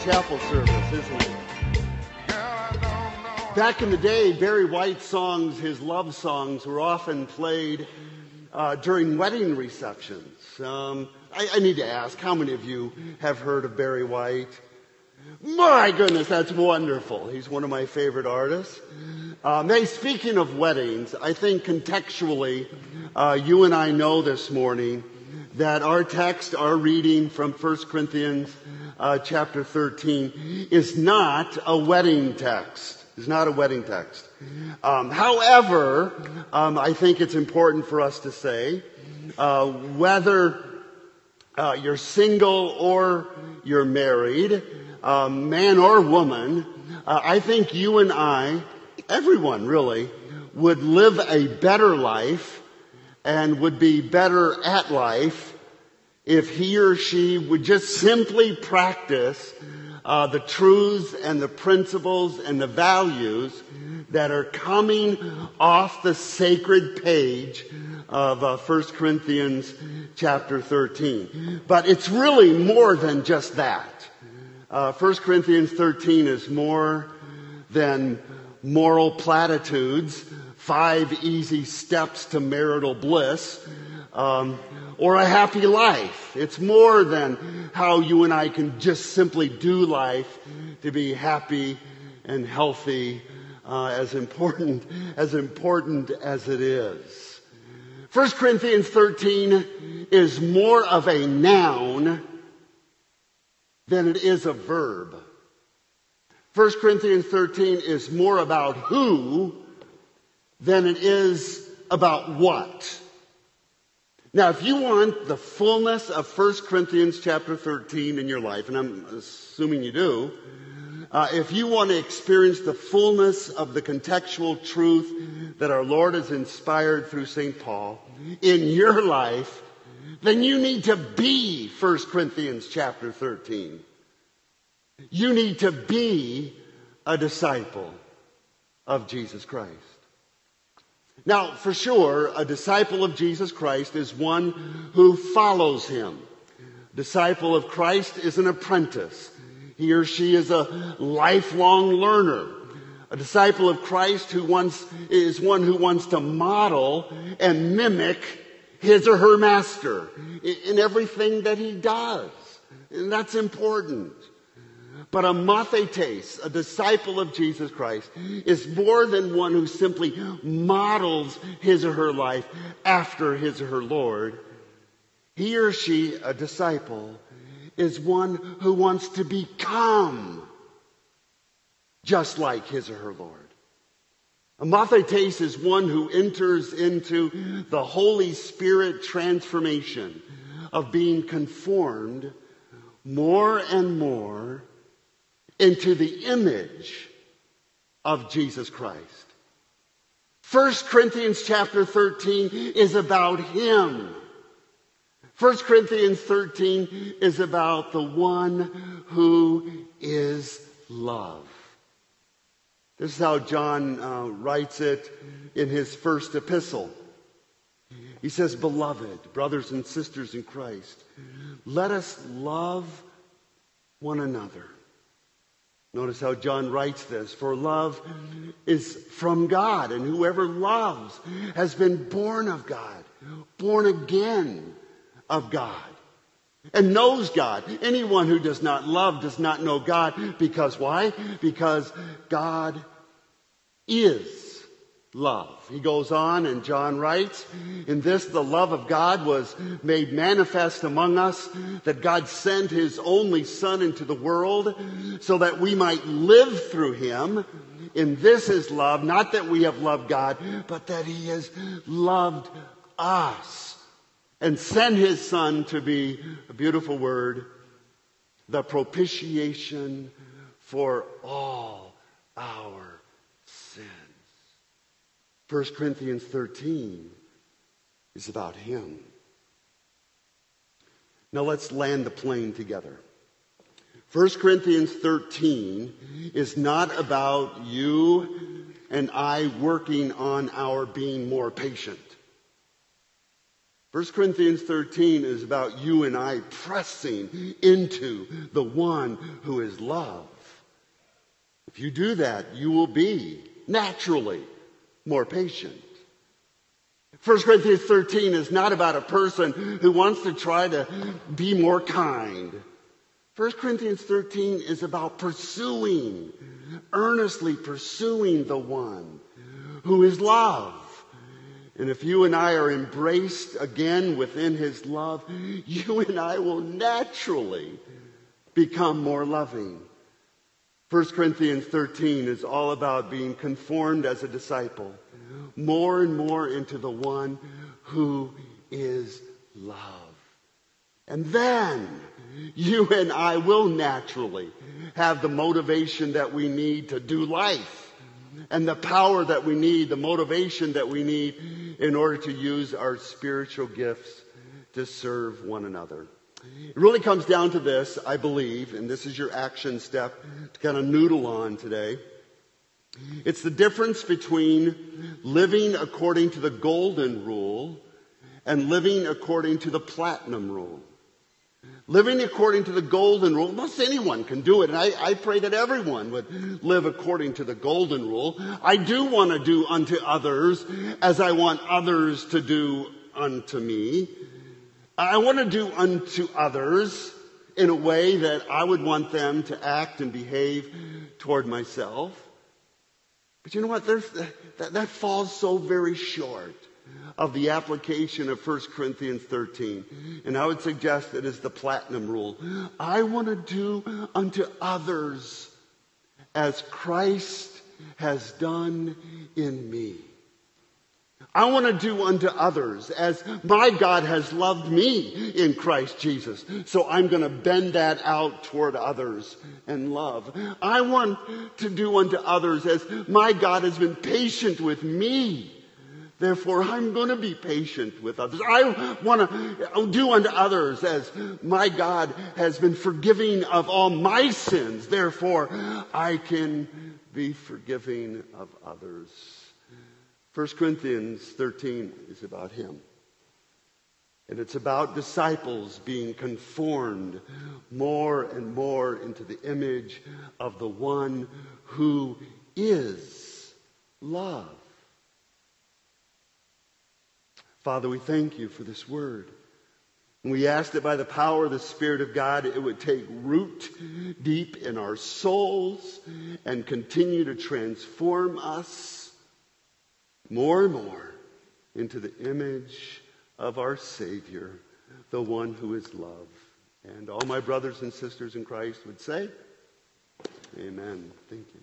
chapel service, isn't it? Back in the day, Barry White's songs, his love songs, were often played uh, during wedding receptions. Um, I, I need to ask, how many of you have heard of Barry White? My goodness, that's wonderful. He's one of my favorite artists. Um, hey, speaking of weddings, I think contextually, uh, you and I know this morning that our text, our reading from 1 Corinthians uh, chapter 13, is not a wedding text. Is not a wedding text. Um, however, um, I think it's important for us to say uh, whether uh, you're single or you're married, uh, man or woman, uh, I think you and I, everyone really, would live a better life and would be better at life if he or she would just simply practice uh, the truths and the principles and the values that are coming off the sacred page of uh, 1 Corinthians chapter 13. But it's really more than just that. Uh, 1 Corinthians 13 is more than moral platitudes, five easy steps to marital bliss, um, or a happy life. It's more than how you and I can just simply do life to be happy and healthy, uh, as important as important as it is. 1 Corinthians 13 is more of a noun than it is a verb. 1 Corinthians 13 is more about who than it is about what. Now, if you want the fullness of 1 Corinthians chapter 13 in your life, and I'm assuming you do, uh, if you want to experience the fullness of the contextual truth that our Lord has inspired through St. Paul in your life, then you need to be 1 Corinthians chapter 13. You need to be a disciple of Jesus Christ. Now, for sure, a disciple of Jesus Christ is one who follows him. Disciple of Christ is an apprentice. He or she is a lifelong learner. A disciple of Christ who wants, is one who wants to model and mimic his or her master in everything that he does. And that's important. But a mathetes, a disciple of Jesus Christ, is more than one who simply models his or her life after his or her Lord. He or she, a disciple, is one who wants to become just like his or her Lord. A mathetes is one who enters into the Holy Spirit transformation of being conformed more and more into the image of Jesus Christ. First Corinthians chapter 13 is about Him. 1 Corinthians 13 is about the one who is love. This is how John uh, writes it in his first epistle. He says, Beloved, brothers and sisters in Christ, let us love one another. Notice how John writes this. For love is from God, and whoever loves has been born of God, born again of God, and knows God. Anyone who does not love does not know God. Because why? Because God is love. He goes on and John writes, in this the love of God was made manifest among us, that God sent his only son into the world so that we might live through him. In this is love, not that we have loved God, but that he has loved us and sent his son to be a beautiful word, the propitiation for all our 1 Corinthians 13 is about him. Now let's land the plane together. 1 Corinthians 13 is not about you and I working on our being more patient. 1 Corinthians 13 is about you and I pressing into the one who is love. If you do that, you will be naturally more patient. 1 Corinthians 13 is not about a person who wants to try to be more kind. 1 Corinthians 13 is about pursuing, earnestly pursuing the one who is love. And if you and I are embraced again within his love, you and I will naturally become more loving. 1 Corinthians 13 is all about being conformed as a disciple, more and more into the one who is love. And then you and I will naturally have the motivation that we need to do life and the power that we need, the motivation that we need in order to use our spiritual gifts to serve one another. It really comes down to this, I believe, and this is your action step to kind of noodle on today. It's the difference between living according to the golden rule and living according to the platinum rule. Living according to the golden rule, most anyone can do it. And I, I, pray that everyone would live according to the golden rule. I do want to do unto others as I want others to do unto me. I want to do unto others in a way that I would want them to act and behave toward myself. But you know what? That, that falls so very short of the application of 1 Corinthians 13. And I would suggest it is the platinum rule. I want to do unto others as Christ has done in me. I want to do unto others as my God has loved me in Christ Jesus. So I'm going to bend that out toward others and love. I want to do unto others as my God has been patient with me Therefore, I'm going to be patient with others. I want to do unto others as my God has been forgiving of all my sins. Therefore, I can be forgiving of others. 1 Corinthians 13 is about him. And it's about disciples being conformed more and more into the image of the one who is love. Father, we thank you for this word. We ask that by the power of the Spirit of God, it would take root deep in our souls and continue to transform us more and more into the image of our Savior, the one who is love. And all my brothers and sisters in Christ would say, Amen. Thank you.